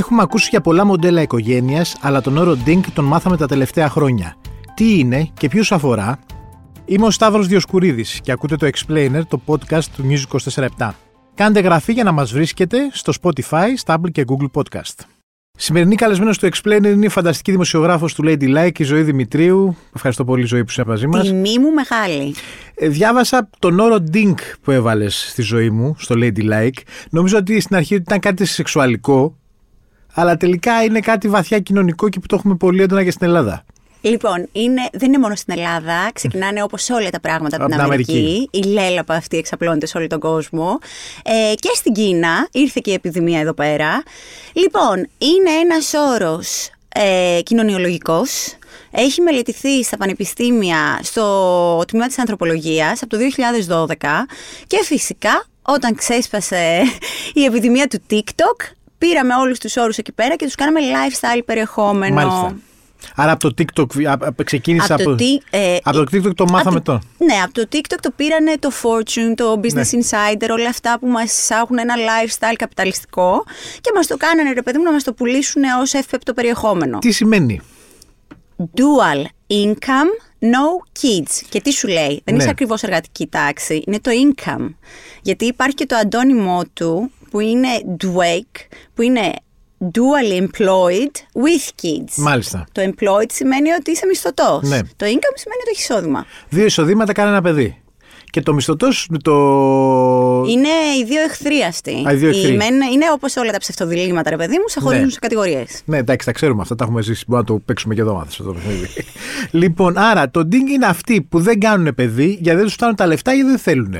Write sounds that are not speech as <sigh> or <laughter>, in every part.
Έχουμε ακούσει για πολλά μοντέλα οικογένειας, αλλά τον όρο Dink τον μάθαμε τα τελευταία χρόνια. Τι είναι και ποιου αφορά; Είμαι ο Σταύρος Διοσκουρίδης και ακούτε το Explainer, το podcast του Music 24 Κάντε γραφή για να μας βρίσκετε στο Spotify, Stable και Google Podcast. Σημερινή καλεσμένος του Explainer είναι η φανταστική δημοσιογράφος του Lady Like, η Ζωή Δημητρίου. Ευχαριστώ πολύ, Ζωή, που είσαι μαζί μας. Τιμή μου μεγάλη. Ε, διάβασα τον όρο Dink που έβαλες στη ζωή μου, στο Lady Like. Νομίζω ότι στην αρχή ήταν κάτι σεξουαλικό, αλλά τελικά είναι κάτι βαθιά κοινωνικό και που το έχουμε πολύ έντονα και στην Ελλάδα. Λοιπόν, είναι, δεν είναι μόνο στην Ελλάδα. Ξεκινάνε όπως όλα τα πράγματα από την Αμερική. Αμερική. Η λέλαπα αυτή εξαπλώνεται σε όλο τον κόσμο. Ε, και στην Κίνα ήρθε και η επιδημία εδώ πέρα. Λοιπόν, είναι ένας όρος ε, κοινωνιολογικός. Έχει μελετηθεί στα πανεπιστήμια στο τμήμα της ανθρωπολογίας από το 2012 και φυσικά όταν ξέσπασε <laughs> η επιδημία του TikTok πήραμε όλους τους όρους εκεί πέρα και τους κάναμε lifestyle περιεχόμενο. Μάλιστα. Άρα από το TikTok ξεκίνησε από, από, ε, από το TikTok το μάθαμε το. Ναι, από το TikTok το πήρανε το Fortune, το Business ναι. Insider, όλα αυτά που μας εισάγουν ένα lifestyle καπιταλιστικό και μας το κάνανε ρε παιδί μου να μας το πουλήσουν ως εύπεπτο περιεχόμενο. Τι σημαίνει; Dual income, no kids. Και τι σου λέει, δεν ναι. είσαι ακριβώς εργατική τάξη, είναι το income. Γιατί υπάρχει και το αντώνυμό του που είναι Dwake, που είναι dual employed with kids. Μάλιστα. Το employed σημαίνει ότι είσαι μισθωτός. Ναι. Το income σημαίνει ότι έχεις εισόδημα. Δύο εισοδήματα κάνει ένα παιδί. Και το μισθωτός το. Είναι οι δύο εχθροί αυτοί. Α, οι δύο εχθροί. Είναι όπως όλα τα ψευτοδιλήμματα, ρε παιδί μου, σε χωρίζουν ναι. σε κατηγορίες. Ναι, εντάξει, τα ξέρουμε αυτά. Τα έχουμε ζήσει. Μπορούμε να το παίξουμε και εδώ, μάθημα το παιχνίδι. λοιπόν, άρα το ding είναι αυτοί που δεν κάνουν παιδί γιατί δεν τους φτάνουν τα λεφτά ή δεν θέλουν.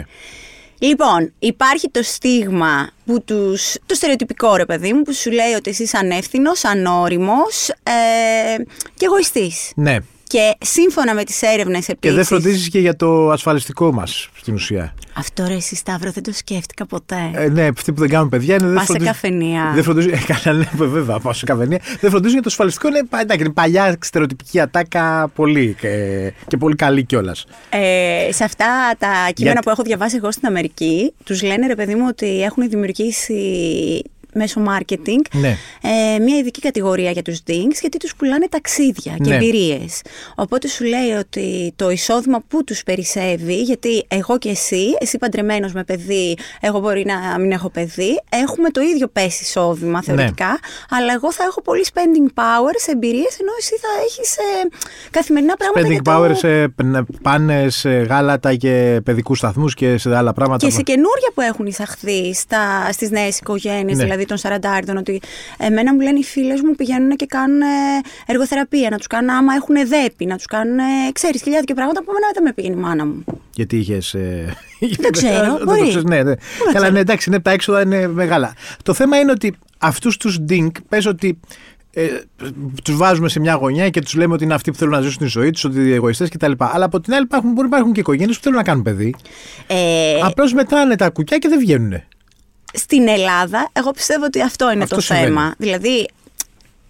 Λοιπόν, υπάρχει το στίγμα που τους, το στερεοτυπικό ρε παιδί μου που σου λέει ότι εσύ είσαι ανεύθυνος, ανώριμος ε, και εγωιστής. Ναι. Και σύμφωνα με τις έρευνες επίσης... Και δεν φροντίζεις και για το ασφαλιστικό μας στην ουσία. Αυτό ρε εσύ Σταύρο δεν το σκέφτηκα ποτέ. Ε, ναι, αυτοί που δεν κάνουν παιδιά είναι... Πας σε καφενεία. Δεν φροντίζουν... <laughs> Ε, καλά, ναι, βέβαια, πάω σε καφενεία. Δεν φροντίζουν για το ασφαλιστικό. Είναι, εντάξει, είναι παλιά στερεοτυπική ατάκα πολύ και, και πολύ καλή κιόλας. Ε, σε αυτά τα κείμενα που έχω διαβάσει εγώ στην Αμερική, τους λένε ρε παιδί μου ότι έχουν δημιουργήσει μέσω marketing ναι. Ε, μια ειδική κατηγορία για τους DINGs γιατί τους πουλάνε ταξίδια και ναι. εμπειρίες. Οπότε σου λέει ότι το εισόδημα που τους περισσεύει, γιατί εγώ και εσύ, εσύ παντρεμένος με παιδί, εγώ μπορεί να μην έχω παιδί, έχουμε το ίδιο πέσει εισόδημα ναι. θεωρητικά, ναι. αλλά εγώ θα έχω πολύ spending power σε εμπειρίες, ενώ εσύ θα έχεις ε, καθημερινά πράγματα Spending το... power σε πάνε σε γάλατα και παιδικούς σταθμούς και σε άλλα πράγματα. Και σε καινούρια που έχουν εισαχθεί στα, στις νέες οικογένειες, ναι. δηλαδή δηλαδή των 40 ότι εμένα μου λένε οι φίλες μου πηγαίνουν και κάνουν εργοθεραπεία, να τους κάνουν άμα έχουν δέπη, να τους κάνουν, ξέρεις, χιλιάδε και πράγματα που εμένα δεν με πήγαινε η μάνα μου. Γιατί είχες. Ε... Δεν <laughs> ξέρω. μπορεί. Το ναι, ναι. Καλά, ναι, εντάξει, ναι, τα έξοδα είναι μεγάλα. Το θέμα είναι ότι αυτούς τους ντίνκ, πες ότι ε, τους βάζουμε σε μια γωνιά και τους λέμε ότι είναι αυτοί που θέλουν να ζήσουν τη ζωή τους, ότι είναι εγωιστές κτλ. Αλλά από την άλλη υπάρχουν, μπορεί να υπάρχουν και οικογένειες που θέλουν να κάνουν παιδί. Ε... Απλώς μετράνε τα κουκιά και δεν βγαίνουν στην Ελλάδα, εγώ πιστεύω ότι αυτό είναι το θέμα. Δηλαδή,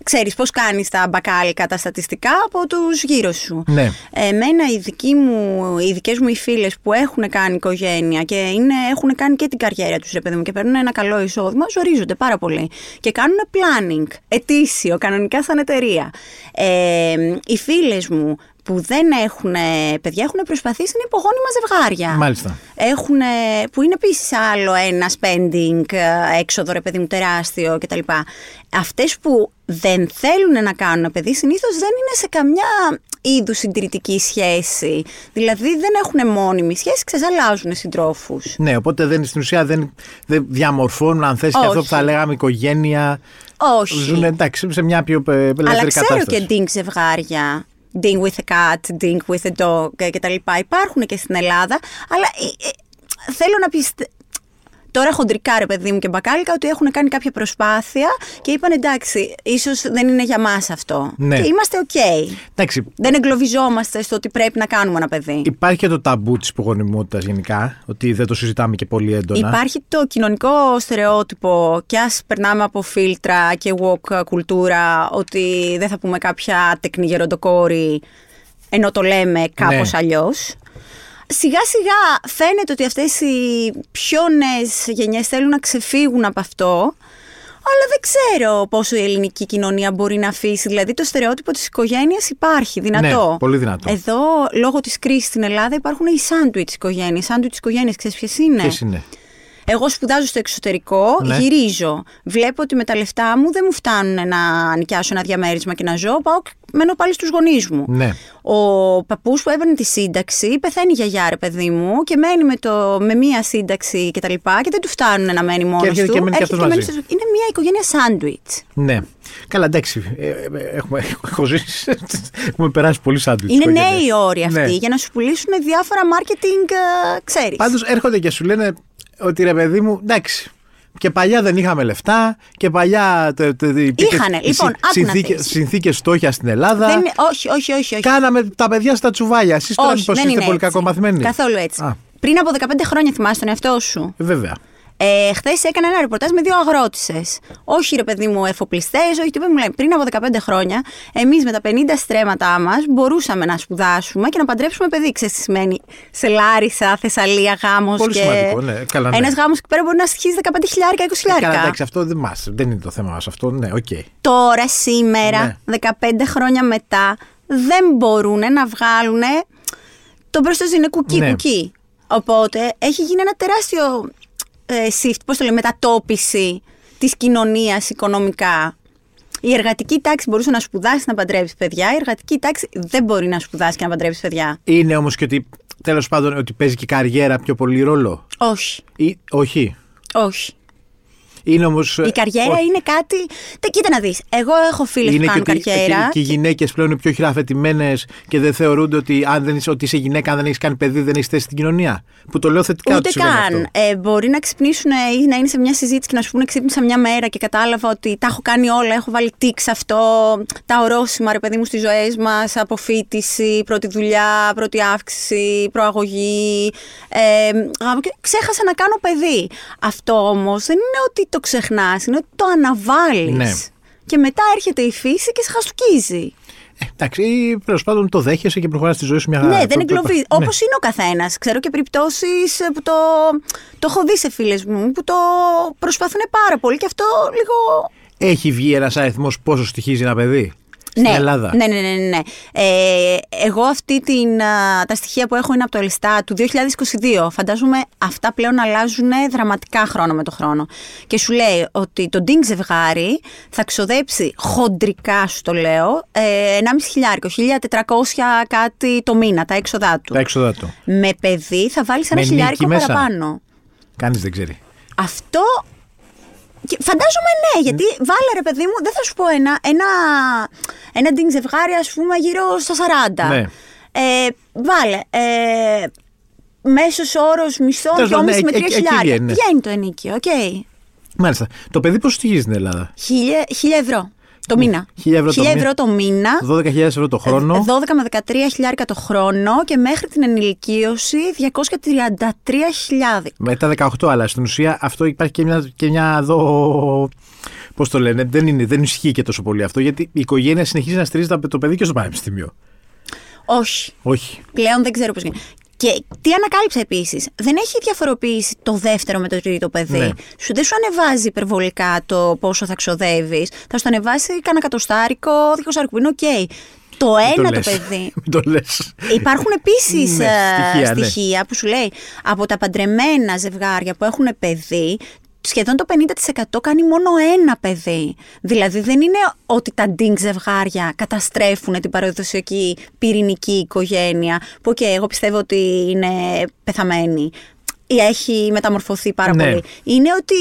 ξέρεις πώς κάνεις τα μπακάλικα, τα στατιστικά από τους γύρω σου. Ναι. Εμένα οι, δικοί μου, οι δικές μου οι φίλες που έχουν κάνει οικογένεια και είναι, έχουν κάνει και την καριέρα τους ρε παιδί μου και παίρνουν ένα καλό εισόδημα, ζορίζονται πάρα πολύ και κάνουν planning, ετήσιο, κανονικά σαν εταιρεία. Ε, οι φίλες μου που δεν έχουν παιδιά έχουν προσπαθήσει να υπογόνιμα ζευγάρια. Μάλιστα. Έχουν, που είναι επίσης άλλο ένα spending ε, έξοδο, ρε παιδί μου, τεράστιο κτλ. Αυτές που δεν θέλουν να κάνουν παιδί συνήθως δεν είναι σε καμιά είδους συντηρητική σχέση. Δηλαδή δεν έχουν μόνιμη σχέση, ξεζαλάζουν συντρόφους. Ναι, οπότε δεν, στην ουσία δεν, δεν διαμορφώνουν, αν θες, και αυτό που θα λέγαμε οικογένεια. Όχι. Ζουν εντάξει σε μια πιο ελεύθερη κατάσταση. Αλλά ξέρω και DINK ζευγάρια DINK with a cat, DINK with a dog κτλ. Υπάρχουν και στην Ελλάδα, αλλά ε, ε, θέλω να πιστεύω Τώρα χοντρικά ρε παιδί μου και μπακάλικα ότι έχουν κάνει κάποια προσπάθεια και είπαν εντάξει, ίσως δεν είναι για μας αυτό. Ναι. Και είμαστε OK. Okay. Δεν εγκλωβιζόμαστε στο ότι πρέπει να κάνουμε ένα παιδί. Υπάρχει και το ταμπού της υπογονιμότητας γενικά, ότι δεν το συζητάμε και πολύ έντονα. Υπάρχει το κοινωνικό στερεότυπο και ας περνάμε από φίλτρα και walk κουλτούρα ότι δεν θα πούμε κάποια τεκνή γεροντοκόρη ενώ το λέμε κάπως ναι. αλλιώς σιγά σιγά φαίνεται ότι αυτές οι πιο νέες γενιές θέλουν να ξεφύγουν από αυτό. Αλλά δεν ξέρω πόσο η ελληνική κοινωνία μπορεί να αφήσει. Δηλαδή, το στερεότυπο της οικογένειας υπάρχει, δυνατό. Ναι, πολύ δυνατό. Εδώ, λόγω της κρίσης στην Ελλάδα, υπάρχουν οι σάντουιτ οικογένειες. Σάντουιτ οικογένειες, ξέρεις ποιες είναι; Ποιες είναι; Εγώ σπουδάζω στο εξωτερικό, Ναι. γυρίζω. Βλέπω ότι με τα λεφτά μου δεν μου φτάνουν να νοικιάσω ένα διαμέρισμα και να ζω. Πάω, και μένω πάλι στους γονείς μου. Ναι. Ο παππούς που έπαιρνε τη σύνταξη πεθαίνει η γιαγιά, ρε παιδί μου, και μένει με, το, με μία σύνταξη κτλ. Και, τα λοιπά, και δεν του φτάνουν να μένει μόνος έρχεται του. και μένει και Έρχεται αυτός μαζί. στο- Είναι μία οικογένεια σάντουιτς. Ναι. Καλά, εντάξει. ε, ε, Έχουμε, έχω ζήσει. Έχουμε περάσει πολύ σάντουιτς. Είναι νέοι όροι αυτοί Ναι. για να σου πουλήσουν διάφορα marketing, ε, ξέρεις. Πάντως έρχονται και σου λένε ότι ρε παιδί μου, εντάξει. Και παλιά δεν είχαμε λεφτά και παλιά. τε- τε- τε- υπήρχε- Είχανε, οι λοιπόν, άκου να συνθήκες, δεις. συνθήκες στόχια στην Ελλάδα. Δεν είναι, όχι, όχι, όχι. όχι. Κάναμε τα παιδιά στα τσουβάλια. Εσείς τώρα όχι μήπως δεν είστε είναι πολύ έτσι. κακομαθημένοι; Καθόλου έτσι. Α. Πριν από 15 χρόνια θυμάσαι τον εαυτό σου; Ε, Βέβαια. Ε, Χθες έκανα ένα ρεπορτάζ με δύο αγρότησες. Όχι, ρε παιδί μου, εφοπλιστές, όχι τίποτα. Μου λέει πριν από 15 χρόνια, εμείς με τα 50 στρέμματά μας μπορούσαμε να σπουδάσουμε και να παντρέψουμε παιδί. Ξέρεις τι σημαίνει σε Λάρισα, Θεσσαλία, γάμος. Πολύ και... σημαντικό, ναι. Καλά, ναι. Ένας γάμος εκεί πέρα μπορεί να στοιχίζει 15 χιλιάρικα, 20 Ε, χιλιάρικα. Καλά, εντάξει, αυτό δεν, μας, δεν είναι το θέμα μας αυτό. Ναι, οκ. Τώρα, σήμερα, Ναι. 15 χρόνια μετά, δεν μπορούν να βγάλουν τον μπροστοζήνε κουκί Ναι. κουκί. Οπότε έχει γίνει ένα τεράστιο ε, shift, πώς το λέμε, μετατόπιση της κοινωνίας οικονομικά. Η εργατική τάξη μπορούσε να σπουδάσεις να παντρέψει παιδιά, η εργατική τάξη δεν μπορεί να σπουδάσεις και να παντρέψει παιδιά. Είναι όμως και ότι τέλος πάντων ότι παίζει και η καριέρα πιο πολύ ρόλο. Όχι, Ή, όχι. όχι. Είναι όμως. Η καριέρα είναι κάτι. Τε, κοίτα να δεις. Εγώ έχω φίλες που Είναι και κάνουν ότι καριέρα. και, και οι γυναίκες πλέον είναι πιο χειραφετημένες και δεν θεωρούνται ότι αν δεν είσαι, ότι είσαι γυναίκα, αν δεν έχεις κάνει παιδί, δεν έχεις θέση στην κοινωνία. Που το λέω θετικά Ούτε ότι συμβαίνει καν. αυτό. Ε, μπορεί να ξυπνήσουν ή να είναι σε μια συζήτηση και να σου πούνε ξύπνησα μια μέρα και κατάλαβα ότι τα έχω κάνει όλα. Έχω βάλει τικ σε αυτό. Τα ορόσημα, ρε παιδί μου, στις ζωές μας. Αποφύτιση, πρώτη δουλειά, πρώτη αύξηση, προαγωγή. Ε, γάμο και ξέχασα να κάνω παιδί. Αυτό όμως δεν είναι ότι το ξεχνάς, είναι ότι το αναβάλεις. Ναι. Και μετά έρχεται η φύση και σε χαστούκίζει. Ε, εντάξει, τέλος πάντων το δέχεσαι και προχωράς στη ζωή σου μια χαρά. Ναι, Το- δεν το- εγκλωβίζει. ναι. Όπως είναι ο καθένας. Ξέρω και περιπτώσεις που το, το έχω δει σε φίλες μου που το προσπαθούν πάρα πολύ και αυτό λίγο. Έχει βγει ένας αριθμός πόσο στοιχίζει ένα παιδί; Στην ναι, Ελλάδα. ναι, ναι, ναι, ναι, ναι. Ε, εγώ αυτή την, α, τα στοιχεία που έχω είναι από το Ελστά του 2022. Φαντάζομαι αυτά πλέον αλλάζουν δραματικά χρόνο με το χρόνο. Και σου λέει ότι το ντίνγκ ζευγάρι θα ξοδέψει χοντρικά, σου το λέω, ε, 1,5 χιλιάρικο, 1400 κάτι το μήνα, τα έξοδά του. Τα έξοδα του. Με παιδί θα βάλεις ένα Με χιλιάρικο νίκη μέσα. παραπάνω. Κανείς δεν ξέρει. Αυτό. και Φαντάζομαι ναι, γιατί βάλε ρε παιδί μου, δεν θα σου πω ένα, ένα, ένα ντίνγκ ζευγάρι, ας πούμε, γύρω στα 40. Ναι. Ε, βάλε. Ε, Μέσος όρος μισθό Τέλος 2,5 πάντων, με ναι, 3 εκεί- εκεί χιλιάρια. βγαίνει, ναι. Βγαίνει το ενίκιο, οκ. Μάλιστα. Το παιδί πόσο στοιχίζει στην Ελλάδα; Χίλια, χίλια ευρώ το μήνα. 1000 ευρώ το Χίλια μήνα. ευρώ το μήνα. 12.000 ευρώ το χρόνο. 12 με 13 χιλιάρικα το χρόνο και μέχρι την ενηλικίωση 233 χιλιάδες. Μετά 18, αλλά στην ουσία αυτό υπάρχει και μια, και μια εδώ. Πώς το λένε, δεν, είναι, δεν ισχύει και τόσο πολύ αυτό, γιατί η οικογένεια συνεχίζει να στηρίζει τα- το παιδί και στο πανεπιστήμιο. Όχι. Όχι. Πλέον δεν ξέρω πώς γίνεται. Και τι ανακάλυψα επίσης, δεν έχει διαφοροποίηση το δεύτερο με το τρίτο παιδί. Ναι. Σου δεν σου ανεβάζει υπερβολικά το πόσο θα ξοδεύεις. Θα σου το ανεβάσει κανένα κατοστάρικο, δικοσάρικο που είναι οκ. Το Μην ένα το το λες. παιδί. <laughs> Μην το λες. Υπάρχουν επίσης Ναι, στοιχεία, ναι. στοιχεία που σου λέει από τα παντρεμένα ζευγάρια που έχουν παιδί, σχεδόν το 50% κάνει μόνο ένα παιδί. Δηλαδή δεν είναι ότι τα ντίνγκ ζευγάρια καταστρέφουν την παραδοσιακή πυρηνική οικογένεια, που και εγώ πιστεύω ότι είναι πεθαμένη ή έχει μεταμορφωθεί πάρα Ναι. πολύ. Είναι ότι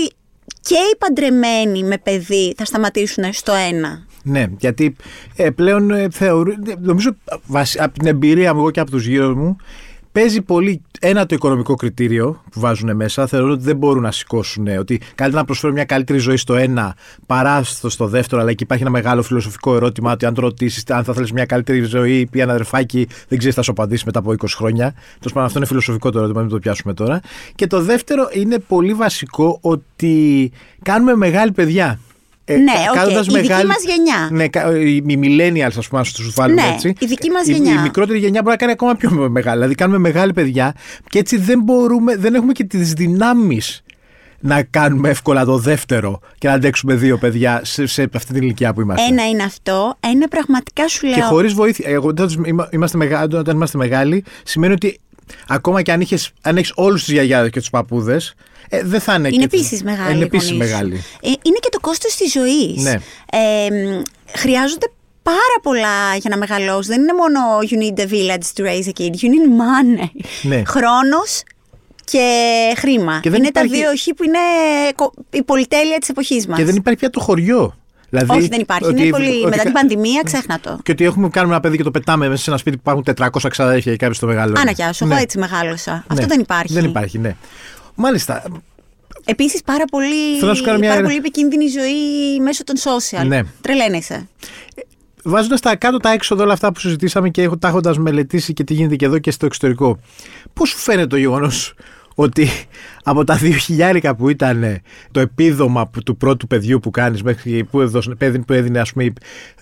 και οι παντρεμένοι με παιδί θα σταματήσουν στο ένα. Ναι, γιατί ε, πλέον ε, θεωρώ, ε, νομίζω βασι- από την εμπειρία μου εγώ και από τους γύρω μου παίζει πολύ ένα το οικονομικό κριτήριο που βάζουν μέσα. Θεωρώ ότι δεν μπορούν να σηκώσουν ε, ότι καλύτερα να προσφέρουν μια καλύτερη ζωή στο ένα παρά στο, στο δεύτερο. Αλλά εκεί υπάρχει ένα μεγάλο φιλοσοφικό ερώτημα ότι αν το ρωτήσεις αν θα θέλεις μια καλύτερη ζωή, πει ένα αδερφάκι, δεν ξέρεις θα σου απαντήσει μετά από 20 χρόνια. Τέλος πάντων, αυτό είναι φιλοσοφικό το ερώτημα, μην το πιάσουμε τώρα. Και το δεύτερο είναι πολύ βασικό ότι κάνουμε μεγάλοι παιδιά. Ε, Ναι, κα- οκ. κάνοντας Η δική μας γενιά. Ναι, κα- οι οι millennials, ας πούμε, να τους βάλουμε Ναι, έτσι. η δική μας Η- γενιά. Η, μικρότερη γενιά μπορεί να κάνει ακόμα πιο μεγάλη. Δηλαδή, κάνουμε μεγάλοι παιδιά και έτσι δεν μπορούμε, δεν έχουμε και τις δυνάμεις να κάνουμε εύκολα το δεύτερο και να αντέξουμε δύο παιδιά σε, σε αυτή την ηλικία που είμαστε. Ένα είναι αυτό. Ένα πραγματικά σου λέω. Και χωρίς βοήθεια. Εγώ, είμαστε μεγάλοι, όταν είμαστε μεγάλοι, σημαίνει ότι ακόμα και αν, είχες, αν έχεις όλους του γιαγιάδες και τους παππούδες, ε, δεν θα είναι. Είναι επίσης μεγάλη. Είναι επίσης μεγάλη. Ε, είναι και το κόστος της ζωής. Ναι. Ε, χρειάζονται πάρα πολλά για να μεγαλώσεις. Δεν είναι μόνο you need a village to raise a kid. You need money. Ναι. Χρόνος και χρήμα. Και δεν είναι υπάρχει- τα δύο όχι που είναι κο- η πολυτέλεια της εποχής μα. Και δεν υπάρχει πια το χωριό. Δηλαδή, Όχι, δεν υπάρχει. ότι- είναι πολύ... ότι Μετά κα- την πανδημία, ξέχνα το. Και ότι έχουμε κάνουμε ένα παιδί και το πετάμε μέσα σε ένα σπίτι που υπάρχουν 400 ξαδέρφια και κάποιος το μεγαλώνει. Άνα γεια σου, Ναι. εγώ έτσι μεγάλωσα. Αυτό Ναι. δεν υπάρχει. Δεν υπάρχει, ναι. Μάλιστα. Επίσης, πάρα πολύ, Θέλω να σου κάνω μια- πάρα πολύ επικίνδυνη ζωή μέσω των social. Ναι. Τρελαίνεσαι. Βάζοντας τα κάτω τα έξοδα όλα αυτά που συζητήσαμε και τα έχοντας μελετήσει και τι γίνεται και εδώ και στο εξωτερικό, πώς σου φαίνεται το γεγονός ότι από τα 2.000 που ήταν ε, το επίδομα που- του πρώτου παιδιού που κάνεις μέχρι που, έδωσε, παιδί που έδινε, ας πούμε,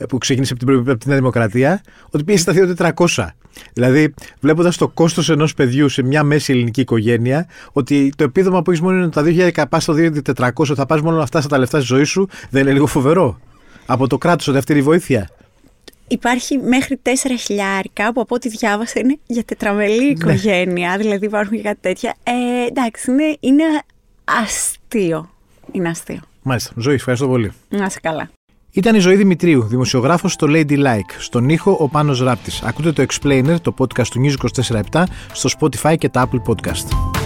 που ξεκίνησε από την, από την Νέα Δημοκρατία, ότι πήγε στα 2.400. Δηλαδή, βλέποντας το κόστος ενός παιδιού σε μια μέση ελληνική οικογένεια, ότι το επίδομα που έχεις μόνο είναι τα 2.000 πας στο 2.400, θα πας μόνο αυτά στα τα λεφτά στη ζωή σου, δεν είναι λίγο φοβερό; Από το κράτος, ότι αυτή είναι η βοήθεια. Υπάρχει μέχρι 4 χιλιάρικα που από ό,τι διάβασα είναι για τετραμελή οικογένεια. Δηλαδή υπάρχουν και κάτι τέτοια. Ε, εντάξει, είναι, είναι αστείο. Είναι αστείο. Μάλιστα. Ζωή, ευχαριστώ πολύ. Να είσαι καλά. Ήταν η Ζωή Δημητρίου, δημοσιογράφος στο Lady Like. Στον ήχο ο Πάνος Ράπτης. Ακούτε το Explainer, το podcast του News 24-7, στο Spotify και τα Apple Podcast.